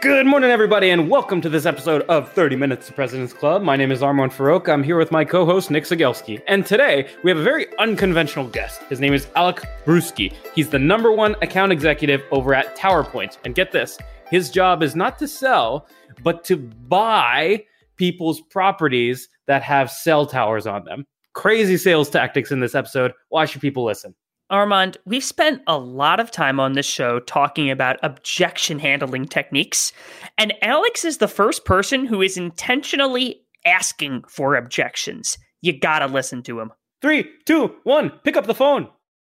Good morning, everybody, and welcome to this episode of 30 Minutes to President's Club. My name is Armand Farrokh. I'm here with my co host, Nick Cegelski. And today, we have a very unconventional guest. His name is Alex Bruski. He's the number one account executive over at TowerPoint. And get this his job is not to sell, but to buy people's properties that have cell towers on them. Crazy sales tactics in this episode. Why should people listen? Armand, we've spent a lot of time on this show talking about objection handling techniques, and Alex is the first person who is intentionally asking for objections. You gotta listen to him. Three, two, one, pick up the phone.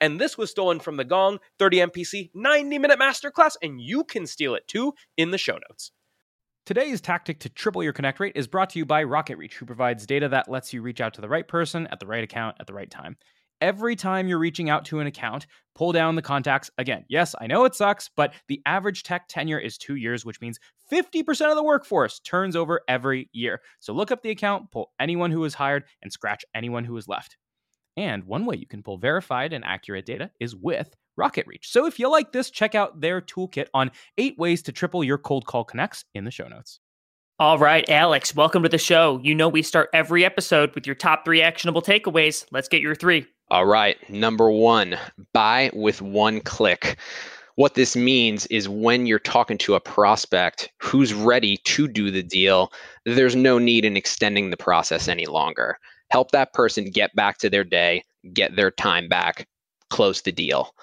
And this was stolen from the Gong 30 MPC 90 minute masterclass, and you can steal it too in the show notes. Today's tactic to triple your connect rate is brought to you by RocketReach, who provides data that lets you reach out to the right person at the right account at the right time. Every time you're reaching out to an account, pull down the contacts again. Yes, I know it sucks, but the average tech tenure is two years, which means 50% of the workforce turns over every year. So look up the account, pull anyone who was hired, and scratch anyone who was left. And one way you can pull verified and accurate data is with RocketReach. So if you like this, check out their toolkit on eight ways to triple your cold call connects in the show notes. All right, Alex, welcome to the show. You know, we start every episode with your top three actionable takeaways. Let's get your three. All right. Number one, buy with one click. What this means is when you're talking to a prospect who's ready to do the deal, there's no need in extending the process any longer help that person get back to their day, get their time back, close the deal.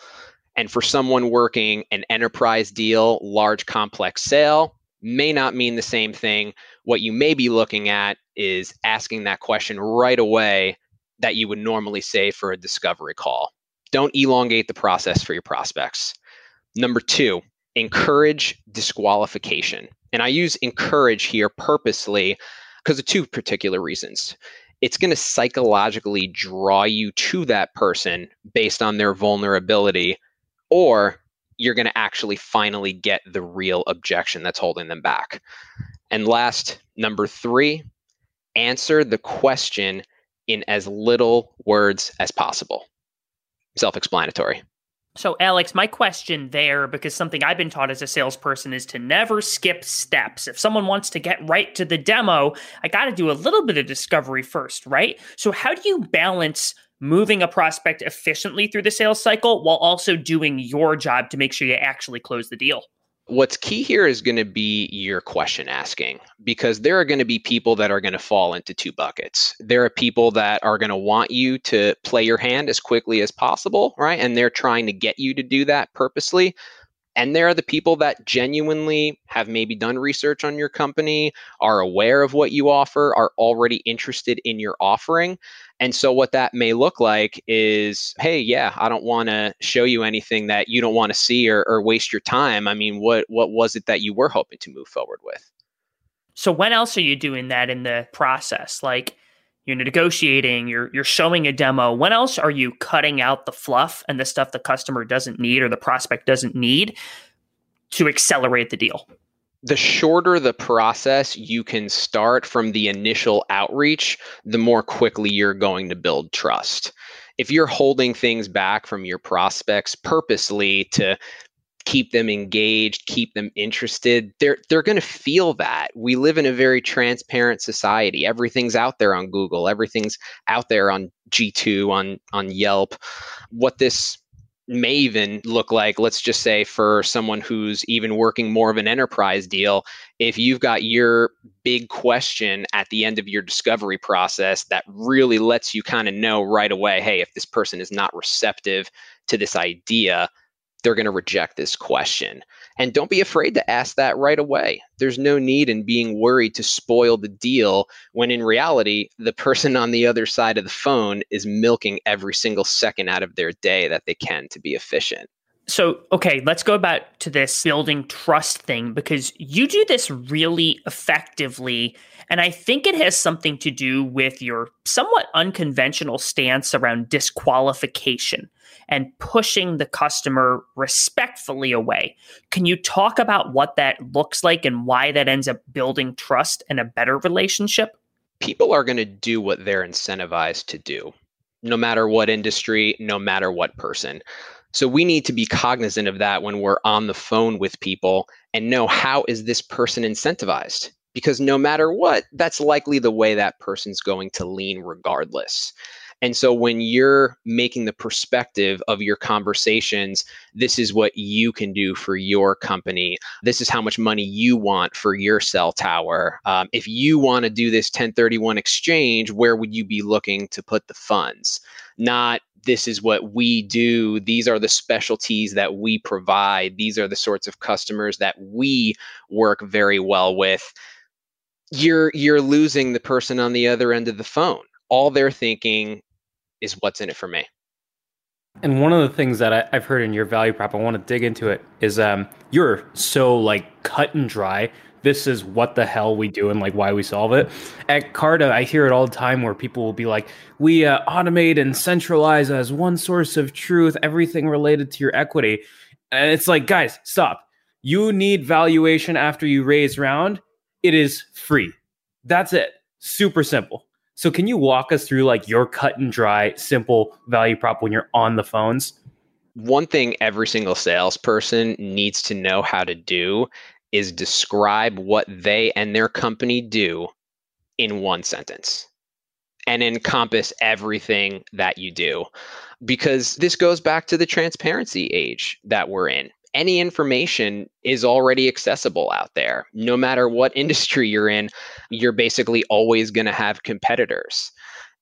And for someone working an enterprise deal, large complex sale, may not mean the same thing. What you may be looking at is asking that question right away that you would normally say for a discovery call. Don't elongate the process for your prospects. Number two, encourage disqualification. And I use encourage here purposely because of two particular reasons it's going to psychologically draw you to that person based on their vulnerability, or you're going to actually finally get the real objection that's holding them back. And last, number three, answer the question in as little words as possible. Self explanatory. So, Alex, my question there, because something I've been taught as a salesperson is to never skip steps. If someone wants to get right to the demo, I got to do a little bit of discovery first, right? So, how do you balance moving a prospect efficiently through the sales cycle while also doing your job to make sure you actually close the deal? What's key here is going to be your question asking because there are going to be people that are going to fall into two buckets. There are people that are going to want you to play your hand as quickly as possible, right? And they're trying to get you to do that purposely. And there are the people that genuinely have maybe done research on your company, are aware of what you offer, are already interested in your offering. And so, what that may look like is hey, yeah, I don't want to show you anything that you don't want to see or, or waste your time. I mean, what, what was it that you were hoping to move forward with? So, when else are you doing that in the process? Like, you're negotiating, you're you're showing a demo. When else are you cutting out the fluff and the stuff the customer doesn't need or the prospect doesn't need to accelerate the deal? the shorter the process you can start from the initial outreach, the more quickly you're going to build trust. If you're holding things back from your prospects purposely to keep them engaged, keep them interested, they're they're going to feel that. We live in a very transparent society. Everything's out there on Google, everything's out there on G2, on on Yelp. What this may even look like, let's just say, for someone who's even working more of an enterprise deal, if you've got your big question at the end of your discovery process that really lets you kind of know right away hey, if this person is not receptive to this idea, they're going to reject this question. And don't be afraid to ask that right away. There's no need in being worried to spoil the deal when in reality, the person on the other side of the phone is milking every single second out of their day that they can to be efficient. So, okay, let's go back to this building trust thing because you do this really effectively. And I think it has something to do with your somewhat unconventional stance around disqualification and pushing the customer respectfully away. Can you talk about what that looks like and why that ends up building trust and a better relationship? People are going to do what they're incentivized to do, no matter what industry, no matter what person. So we need to be cognizant of that when we're on the phone with people and know how is this person incentivized? Because no matter what, that's likely the way that person's going to lean regardless. And so when you're making the perspective of your conversations, this is what you can do for your company. This is how much money you want for your cell tower. Um, if you want to do this 1031 exchange, where would you be looking to put the funds? Not this is what we do. These are the specialties that we provide. These are the sorts of customers that we work very well with. You're you're losing the person on the other end of the phone. All they're thinking is what's in it for me. And one of the things that I, have heard in your value prop, I want to dig into it, is um, you're so like cut and dry. This is what the hell we do and like why we solve it. At Carta, I hear it all the time where people will be like, we uh, automate and centralize as one source of truth, everything related to your equity. And it's like, guys, stop. You need valuation after you raise round. It is free. That's it. Super simple. So can you walk us through like your cut and dry, simple value prop when you're on the phones? One thing every single salesperson needs to know how to do is describe what they and their company do in one sentence and encompass everything that you do. Because this goes back to the transparency age that we're in any information is already accessible out there. No matter what industry you're in, you're basically always going to have competitors.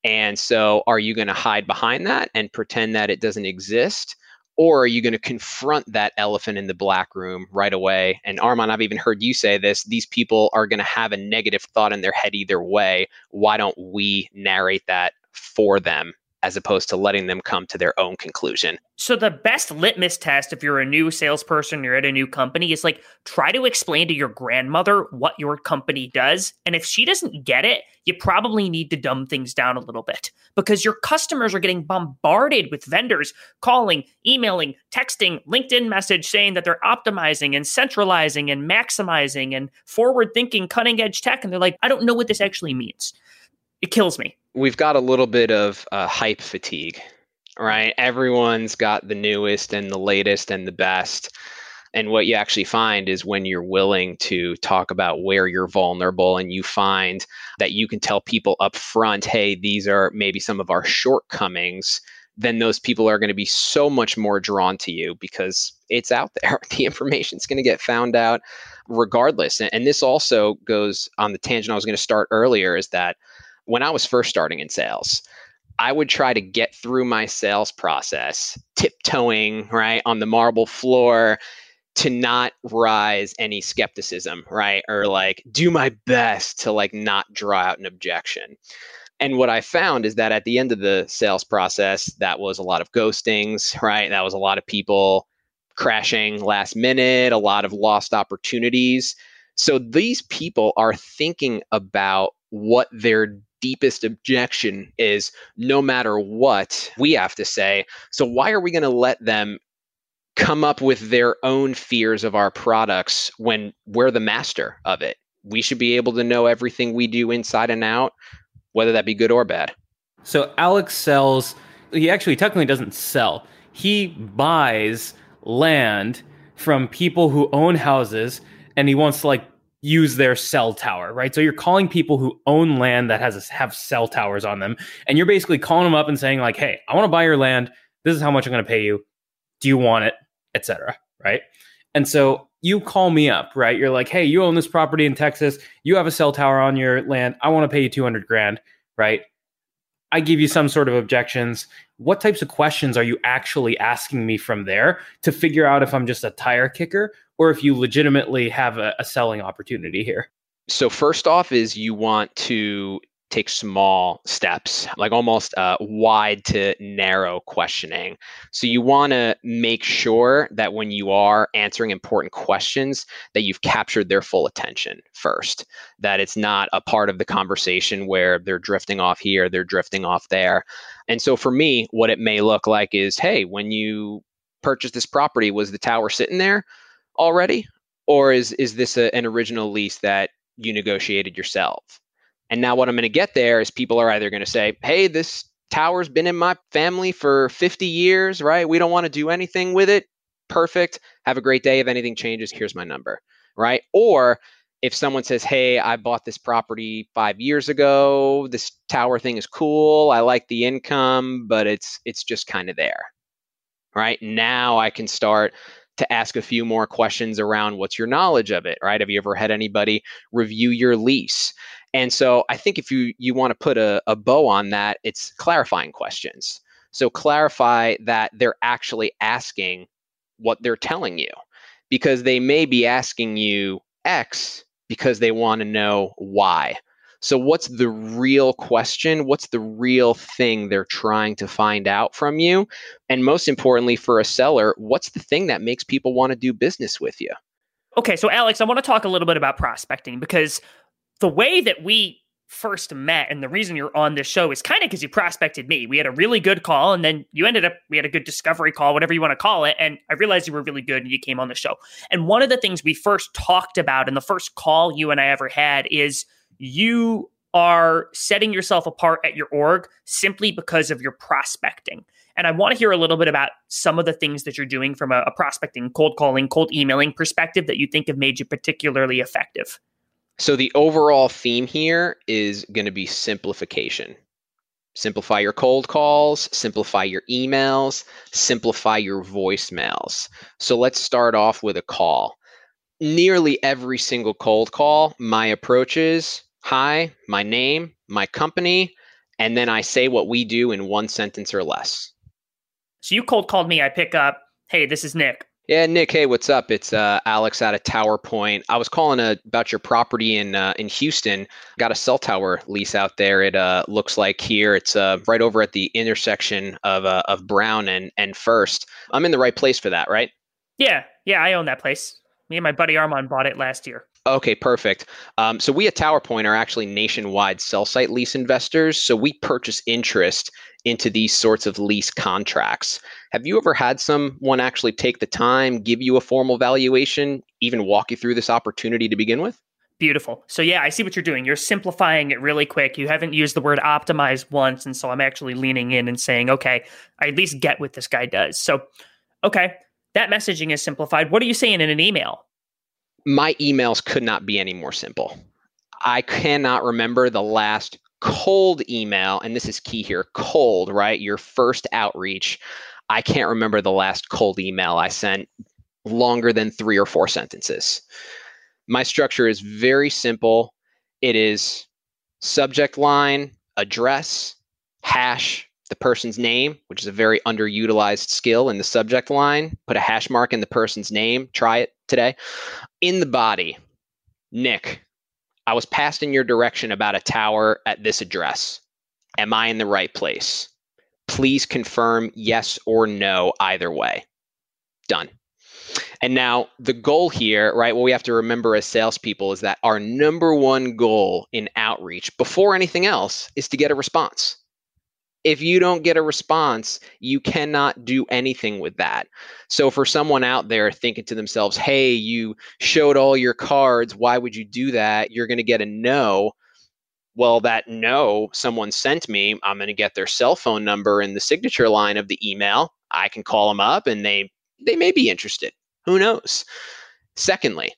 And so, are you going to hide behind that and pretend that it doesn't exist? Or are you going to confront that elephant in the black room right away? And Armand, I've even heard you say this these people are going to have a negative thought in their head either way. Why don't we narrate that for them as opposed to letting them come to their own conclusion. So the best litmus test if you're a new salesperson, you're at a new company is like try to explain to your grandmother what your company does. And if she doesn't get it, you probably need to dumb things down a little bit because your customers are getting bombarded with vendors calling, emailing, texting, LinkedIn message saying that they're optimizing and centralizing and maximizing and forward thinking cutting edge tech and they're like, I don't know what this actually means. It kills me we've got a little bit of uh, hype fatigue right? Everyone's got the newest and the latest and the best. And what you actually find is when you're willing to talk about where you're vulnerable and you find that you can tell people up front, hey, these are maybe some of our shortcomings, then those people are going to be so much more drawn to you because it's out there. The information's going to get found out regardless. And, and this also goes on the tangent I was going to start earlier is that when I was first starting in sales, I would try to get through my sales process, tiptoeing, right, on the marble floor, to not rise any skepticism, right? Or like do my best to like not draw out an objection. And what I found is that at the end of the sales process, that was a lot of ghostings, right? That was a lot of people crashing last minute, a lot of lost opportunities. So these people are thinking about what their deepest objection is no matter what we have to say. So why are we going to let them come up with their own fears of our products when we're the master of it. We should be able to know everything we do inside and out, whether that be good or bad. So Alex sells, he actually technically doesn't sell. He buys land from people who own houses and he wants to like use their cell tower, right? So you're calling people who own land that has have cell towers on them and you're basically calling them up and saying like, "Hey, I want to buy your land. This is how much I'm going to pay you. Do you want it?" etc. Right. And so you call me up, right? You're like, hey, you own this property in Texas. You have a cell tower on your land. I want to pay you 200 grand, right? I give you some sort of objections. What types of questions are you actually asking me from there to figure out if I'm just a tire kicker or if you legitimately have a, a selling opportunity here? So, first off, is you want to take small steps, like almost uh, wide to narrow questioning. So you want to make sure that when you are answering important questions, that you've captured their full attention first. That it's not a part of the conversation where they're drifting off here, they're drifting off there. And so for me, what it may look like is, hey, when you purchased this property, was the tower sitting there already, or is is this a, an original lease that you negotiated yourself? And now what I'm going to get there is people are either going to say, hey, this tower's been in my family for 50 years, right? We don't want to do anything with it. Perfect. Have a great day. If anything changes, here's my number, right? Or if someone says, hey, I bought this property five years ago, this tower thing is cool. I like the income, but it's it's just kind of there. Right. Now I can start to ask a few more questions around what's your knowledge of it, right? Have you ever had anybody review your lease? And so I think if you you want to put a, a bow on that, it's clarifying questions. So clarify that they're actually asking what they're telling you because they may be asking you X because they want to know why. So, what's the real question? What's the real thing they're trying to find out from you? And most importantly, for a seller, what's the thing that makes people want to do business with you? Okay, so Alex, I want to talk a little bit about prospecting because the way that we first met and the reason you're on this show is kind of because you prospected me. We had a really good call and then you ended up, we had a good discovery call, whatever you want to call it. And I realized you were really good and you came on the show. And one of the things we first talked about in the first call you and I ever had is you are setting yourself apart at your org simply because of your prospecting. And I want to hear a little bit about some of the things that you're doing from a, a prospecting, cold calling, cold emailing perspective that you think have made you particularly effective. So the overall theme here is going to be simplification. Simplify your cold calls, simplify your emails, simplify your voicemails. So let's start off with a call. Nearly every single cold call, my approach is hi, my name, my company, and then I say what we do in one sentence or less. So you cold called me, I pick up, hey, this is Nick. Yeah, Nick. Hey, what's up? It's uh, Alex out of Tower Point. I was calling uh, about your property in uh, in Houston. Got a cell tower lease out there. It uh, looks like here. It's uh, right over at the intersection of uh, of Brown and and First. I'm in the right place for that, right? Yeah, yeah. I own that place. Me and my buddy Armand bought it last year. Okay, perfect. Um, so we at TowerPoint are actually nationwide cell site lease investors. So we purchase interest into these sorts of lease contracts. Have you ever had someone actually take the time, give you a formal valuation, even walk you through this opportunity to begin with? Beautiful. So yeah, I see what you're doing. You're simplifying it really quick. You haven't used the word optimize once, and so I'm actually leaning in and saying, okay, I at least get what this guy does. So, okay, that messaging is simplified. What are you saying in an email? My emails could not be any more simple. I cannot remember the last cold email, and this is key here cold, right? Your first outreach. I can't remember the last cold email I sent longer than three or four sentences. My structure is very simple. It is subject line, address, hash, the person's name, which is a very underutilized skill in the subject line. Put a hash mark in the person's name. Try it today. In the body, Nick, I was passed in your direction about a tower at this address. Am I in the right place? Please confirm yes or no either way. Done. And now the goal here, right? What we have to remember as salespeople is that our number one goal in outreach before anything else is to get a response. If you don't get a response, you cannot do anything with that. So, for someone out there thinking to themselves, hey, you showed all your cards, why would you do that? You're going to get a no. Well, that no someone sent me, I'm going to get their cell phone number in the signature line of the email. I can call them up and they they may be interested. Who knows? Secondly,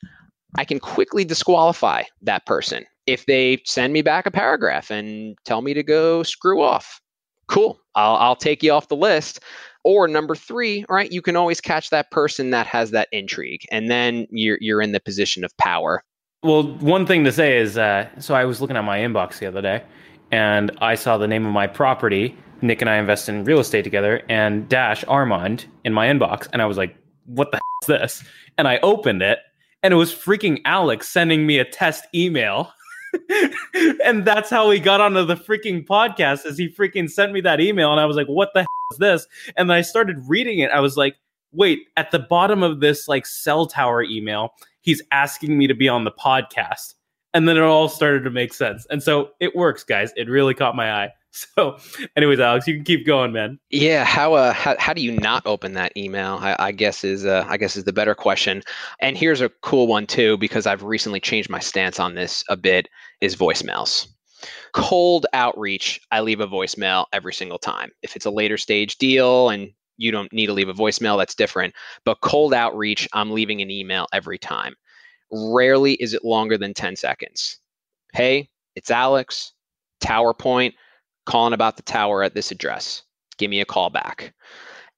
I can quickly disqualify that person if they send me back a paragraph and tell me to go screw off. Cool, I'll, I'll take you off the list. Or number three, right? You can always catch that person that has that intrigue, and then you're you're in the position of power. Well, one thing to say is, uh, so I was looking at my inbox the other day, and I saw the name of my property. Nick and I invest in real estate together, and Dash Armand in my inbox, and I was like, what the is this? And I opened it and it was freaking Alex sending me a test email. and that's how we got onto the freaking podcast is he freaking sent me that email and I was like, what the is this? And then I started reading it. I was like, wait, at the bottom of this like cell tower email, he's asking me to be on the podcast. And then it all started to make sense. And so it works, guys. It really caught my eye. So, anyways, Alex, you can keep going, man. Yeah, how uh, how, how do you not open that email? I, I guess is uh, I guess is the better question. And here's a cool one too, because I've recently changed my stance on this a bit. Is voicemails. Cold outreach, I leave a voicemail every single time. If it's a later stage deal and you don't need to leave a voicemail, that's different. But cold outreach, I'm leaving an email every time. Rarely is it longer than 10 seconds. Hey, it's Alex, Tower Point calling about the tower at this address. Give me a call back.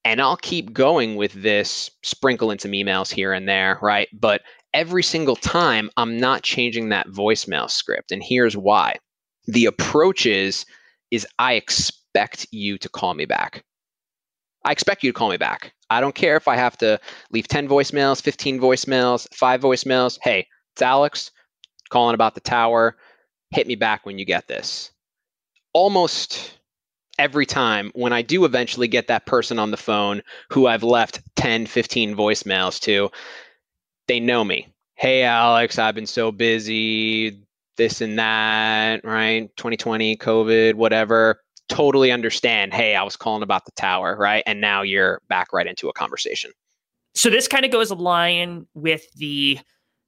And I'll keep going with this, sprinkle in some emails here and there, right? But every single time, I'm not changing that voicemail script. And here's why the approach is, is I expect you to call me back. I expect you to call me back. I don't care if I have to leave 10 voicemails, 15 voicemails, five voicemails. Hey, it's Alex calling about the tower. Hit me back when you get this almost every time when I do eventually get that person on the phone who I've left 10, 15 voicemails to, they know me. Hey, Alex, I've been so busy, this and that, right? 2020, COVID, whatever. Totally understand. Hey, I was calling about the tower, right? And now you're back right into a conversation. So this kind of goes line with the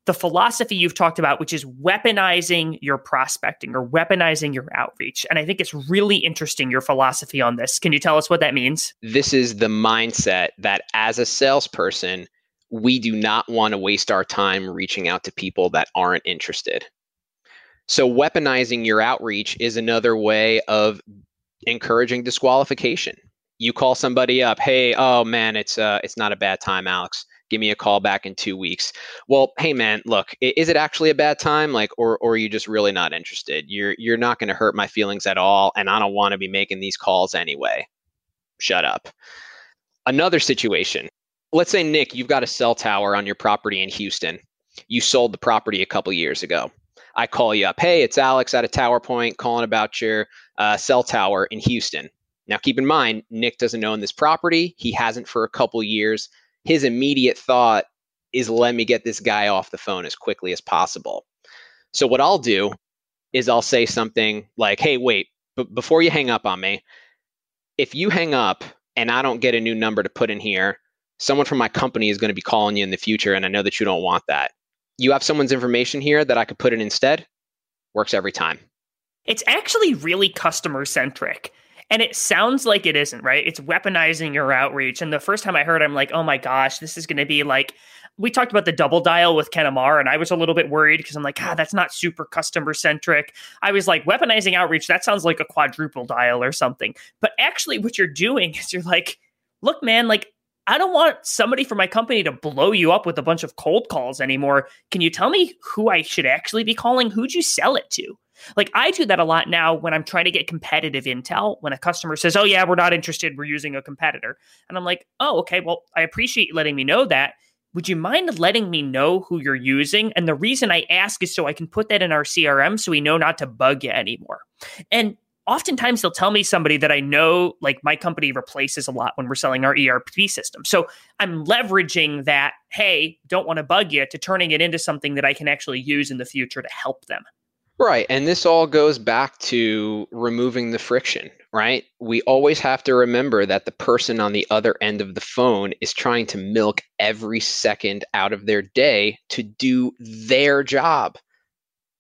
the philosophy you've talked about, which is weaponizing your prospecting or weaponizing your outreach. And I think it's really interesting, your philosophy on this. Can you tell us what that means? This is the mindset that as a salesperson, we do not want to waste our time reaching out to people that aren't interested. So, weaponizing your outreach is another way of encouraging disqualification. You call somebody up, hey, oh man, it's uh, it's not a bad time, Alex give me a call back in two weeks. Well, hey man, look, is it actually a bad time? Like, or, or are you just really not interested? You're you're not going to hurt my feelings at all, and I don't want to be making these calls anyway. Shut up. Another situation. Let's say Nick, you've got a cell tower on your property in Houston. You sold the property a couple years ago. I call you up. Hey, it's Alex at a Tower Point calling about your uh, cell tower in Houston. Now, keep in mind, Nick doesn't own this property. He hasn't for a couple years his immediate thought is let me get this guy off the phone as quickly as possible. So what I'll do is I'll say something like, "Hey, wait, but before you hang up on me, if you hang up and I don't get a new number to put in here, someone from my company is going to be calling you in the future and I know that you don't want that. You have someone's information here that I could put in instead. Works every time. It's actually really customer centric. And it sounds like it isn't, right? It's weaponizing your outreach. And the first time I heard, I'm like, oh my gosh, this is going to be like we talked about the double dial with Ken Amar, and I was a little bit worried because I'm like, ah, that's not super customer centric. I was like, weaponizing outreach, that sounds like a quadruple dial or something. But actually, what you're doing is you're like, look, man, like, I don't want somebody from my company to blow you up with a bunch of cold calls anymore. Can you tell me who I should actually be calling? Who'd you sell it to? Like I do that a lot now when I'm trying to get competitive intel. When a customer says, "Oh yeah, we're not interested. We're using a competitor," and I'm like, "Oh okay, well I appreciate letting me know that." would you mind letting me know who you're using? And the reason I ask is so I can put that in our CRM so we know not to bug you anymore. And oftentimes they'll tell me somebody that I know, like my company replaces a lot when we're selling our ERP system. So I'm leveraging that, hey, don't want to bug you, to turning it into something that I can actually use in the future to help them. Right. And this all goes back to removing the friction, right? We always have to remember that the person on the other end of the phone is trying to milk every second out of their day to do their job.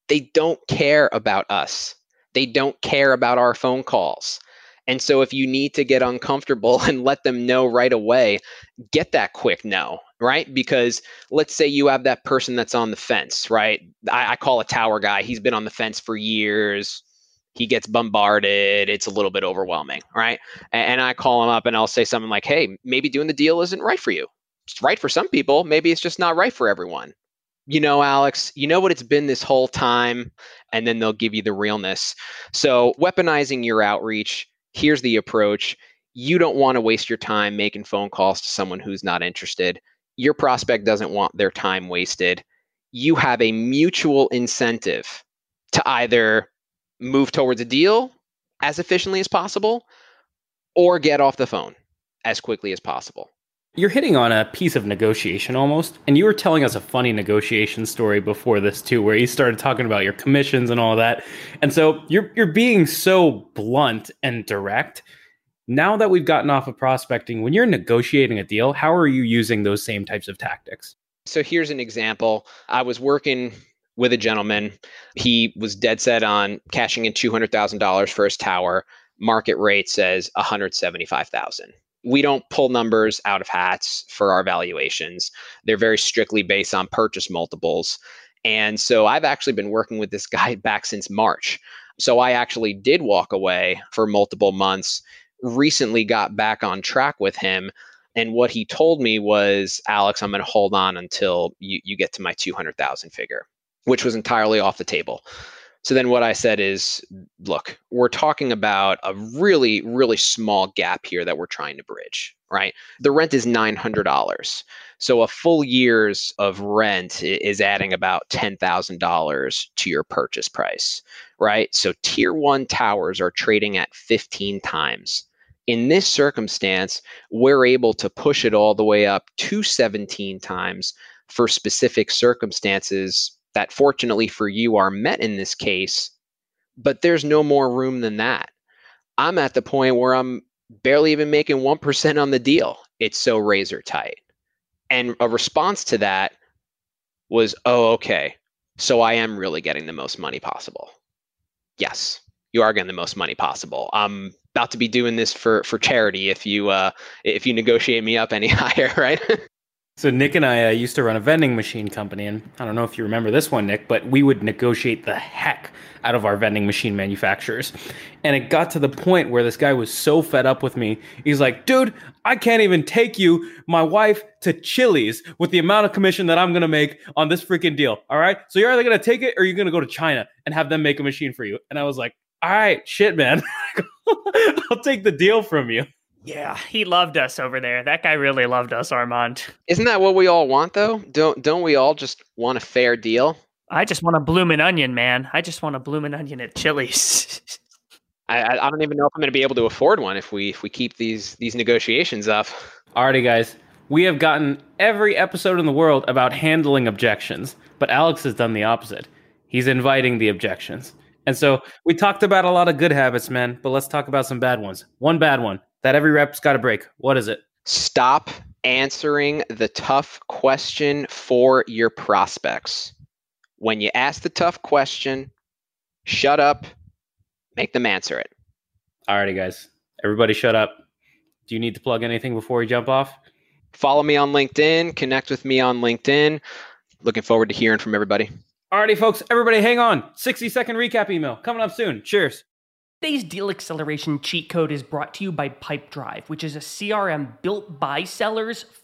They don't care about us, they don't care about our phone calls. And so if you need to get uncomfortable and let them know right away, get that quick no, right? Because let's say you have that person that's on the fence, right? I, I, call a tower guy. He's been on the fence for years. He gets bombarded. It's a little bit overwhelming, right? And, and I call him up and I'll say something like, hey, maybe doing the deal isn't right for you. It's right for some people. Maybe it's just not right for everyone. You know, Alex, you know what it's been this whole time. And then they'll give you the realness. So, weaponizing your outreach, here's the approach. You don't want to waste your time making phone calls to someone who's not interested your prospect doesn't want their time wasted. You have a mutual incentive to either move towards a deal as efficiently as possible or get off the phone as quickly as possible. You're hitting on a piece of negotiation almost. And you were telling us a funny negotiation story before this too, where you started talking about your commissions and all that. And so you're you're being so blunt and direct now that we've gotten off of prospecting, when you're negotiating a deal, how are you using those same types of tactics? So here's an example. I was working with a gentleman. He was dead set on cashing in $200,000 for his tower. Market rate says 175,000. We don't pull numbers out of hats for our valuations. They're very strictly based on purchase multiples. And so I've actually been working with this guy back since March. So I actually did walk away for multiple months recently got back on track with him. And what he told me was, Alex, I'm going to hold on until you, you get to my 200,000 figure, which was entirely off the table. So then what I said is, look, we're talking about a really, really small gap here that we're trying to bridge, right? The rent is $900. So a full year's of rent is adding about $10,000 to your purchase price, right? So tier one towers are trading at 15 times in this circumstance, we're able to push it all the way up to 17 times for specific circumstances that fortunately for you are met in this case, but there's no more room than that. I'm at the point where I'm barely even making 1% on the deal. It's so razor tight. And a response to that was, oh, okay. So I am really getting the most money possible. Yes, you are getting the most money possible. I'm about to be doing this for for charity if you uh, if you negotiate me up any higher, right? so Nick and I uh, used to run a vending machine company, and I don't know if you remember this one, Nick, but we would negotiate the heck out of our vending machine manufacturers. And it got to the point where this guy was so fed up with me. He's like, dude, I can't even take you, my wife, to Chili's with the amount of commission that I'm to make on this freaking deal. All right. So you're either to take it or you're to go to China and have them make a machine for you. And I was like, all right, shit, man. I'll take the deal from you. Yeah, he loved us over there. That guy really loved us, Armand. Isn't that what we all want, though? Don't don't we all just want a fair deal? I just want a bloomin' onion, man. I just want a bloomin' onion at Chili's. I, I don't even know if I'm going to be able to afford one if we if we keep these these negotiations up. Alrighty, guys. We have gotten every episode in the world about handling objections, but Alex has done the opposite. He's inviting the objections. And so we talked about a lot of good habits, man, but let's talk about some bad ones. One bad one that every rep's got to break. What is it? Stop answering the tough question for your prospects. When you ask the tough question, shut up, make them answer it. All righty, guys. Everybody shut up. Do you need to plug anything before we jump off? Follow me on LinkedIn, connect with me on LinkedIn. Looking forward to hearing from everybody. Alrighty, folks. Everybody hang on. 60 second recap email coming up soon. Cheers. Today's deal acceleration cheat code is brought to you by Pipedrive, which is a CRM built by sellers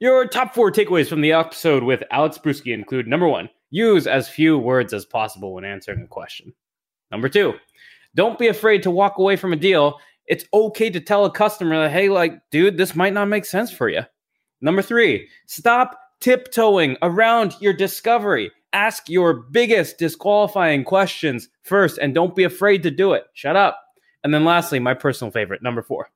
Your top four takeaways from the episode with Alex Bruschi include number one, use as few words as possible when answering a question. Number two, don't be afraid to walk away from a deal. It's okay to tell a customer that, hey, like, dude, this might not make sense for you. Number three, stop tiptoeing around your discovery. Ask your biggest disqualifying questions first and don't be afraid to do it. Shut up. And then lastly, my personal favorite, number four.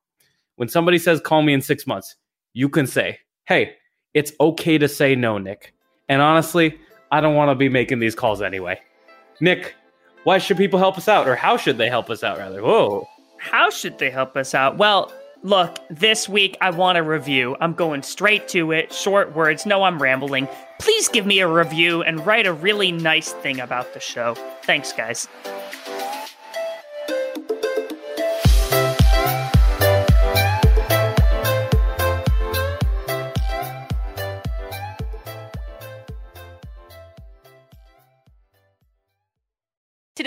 When somebody says, call me in six months, you can say, hey, it's okay to say no, Nick. And honestly, I don't want to be making these calls anyway. Nick, why should people help us out? Or how should they help us out, rather? Whoa. How should they help us out? Well, look, this week I want a review. I'm going straight to it, short words. No, I'm rambling. Please give me a review and write a really nice thing about the show. Thanks, guys.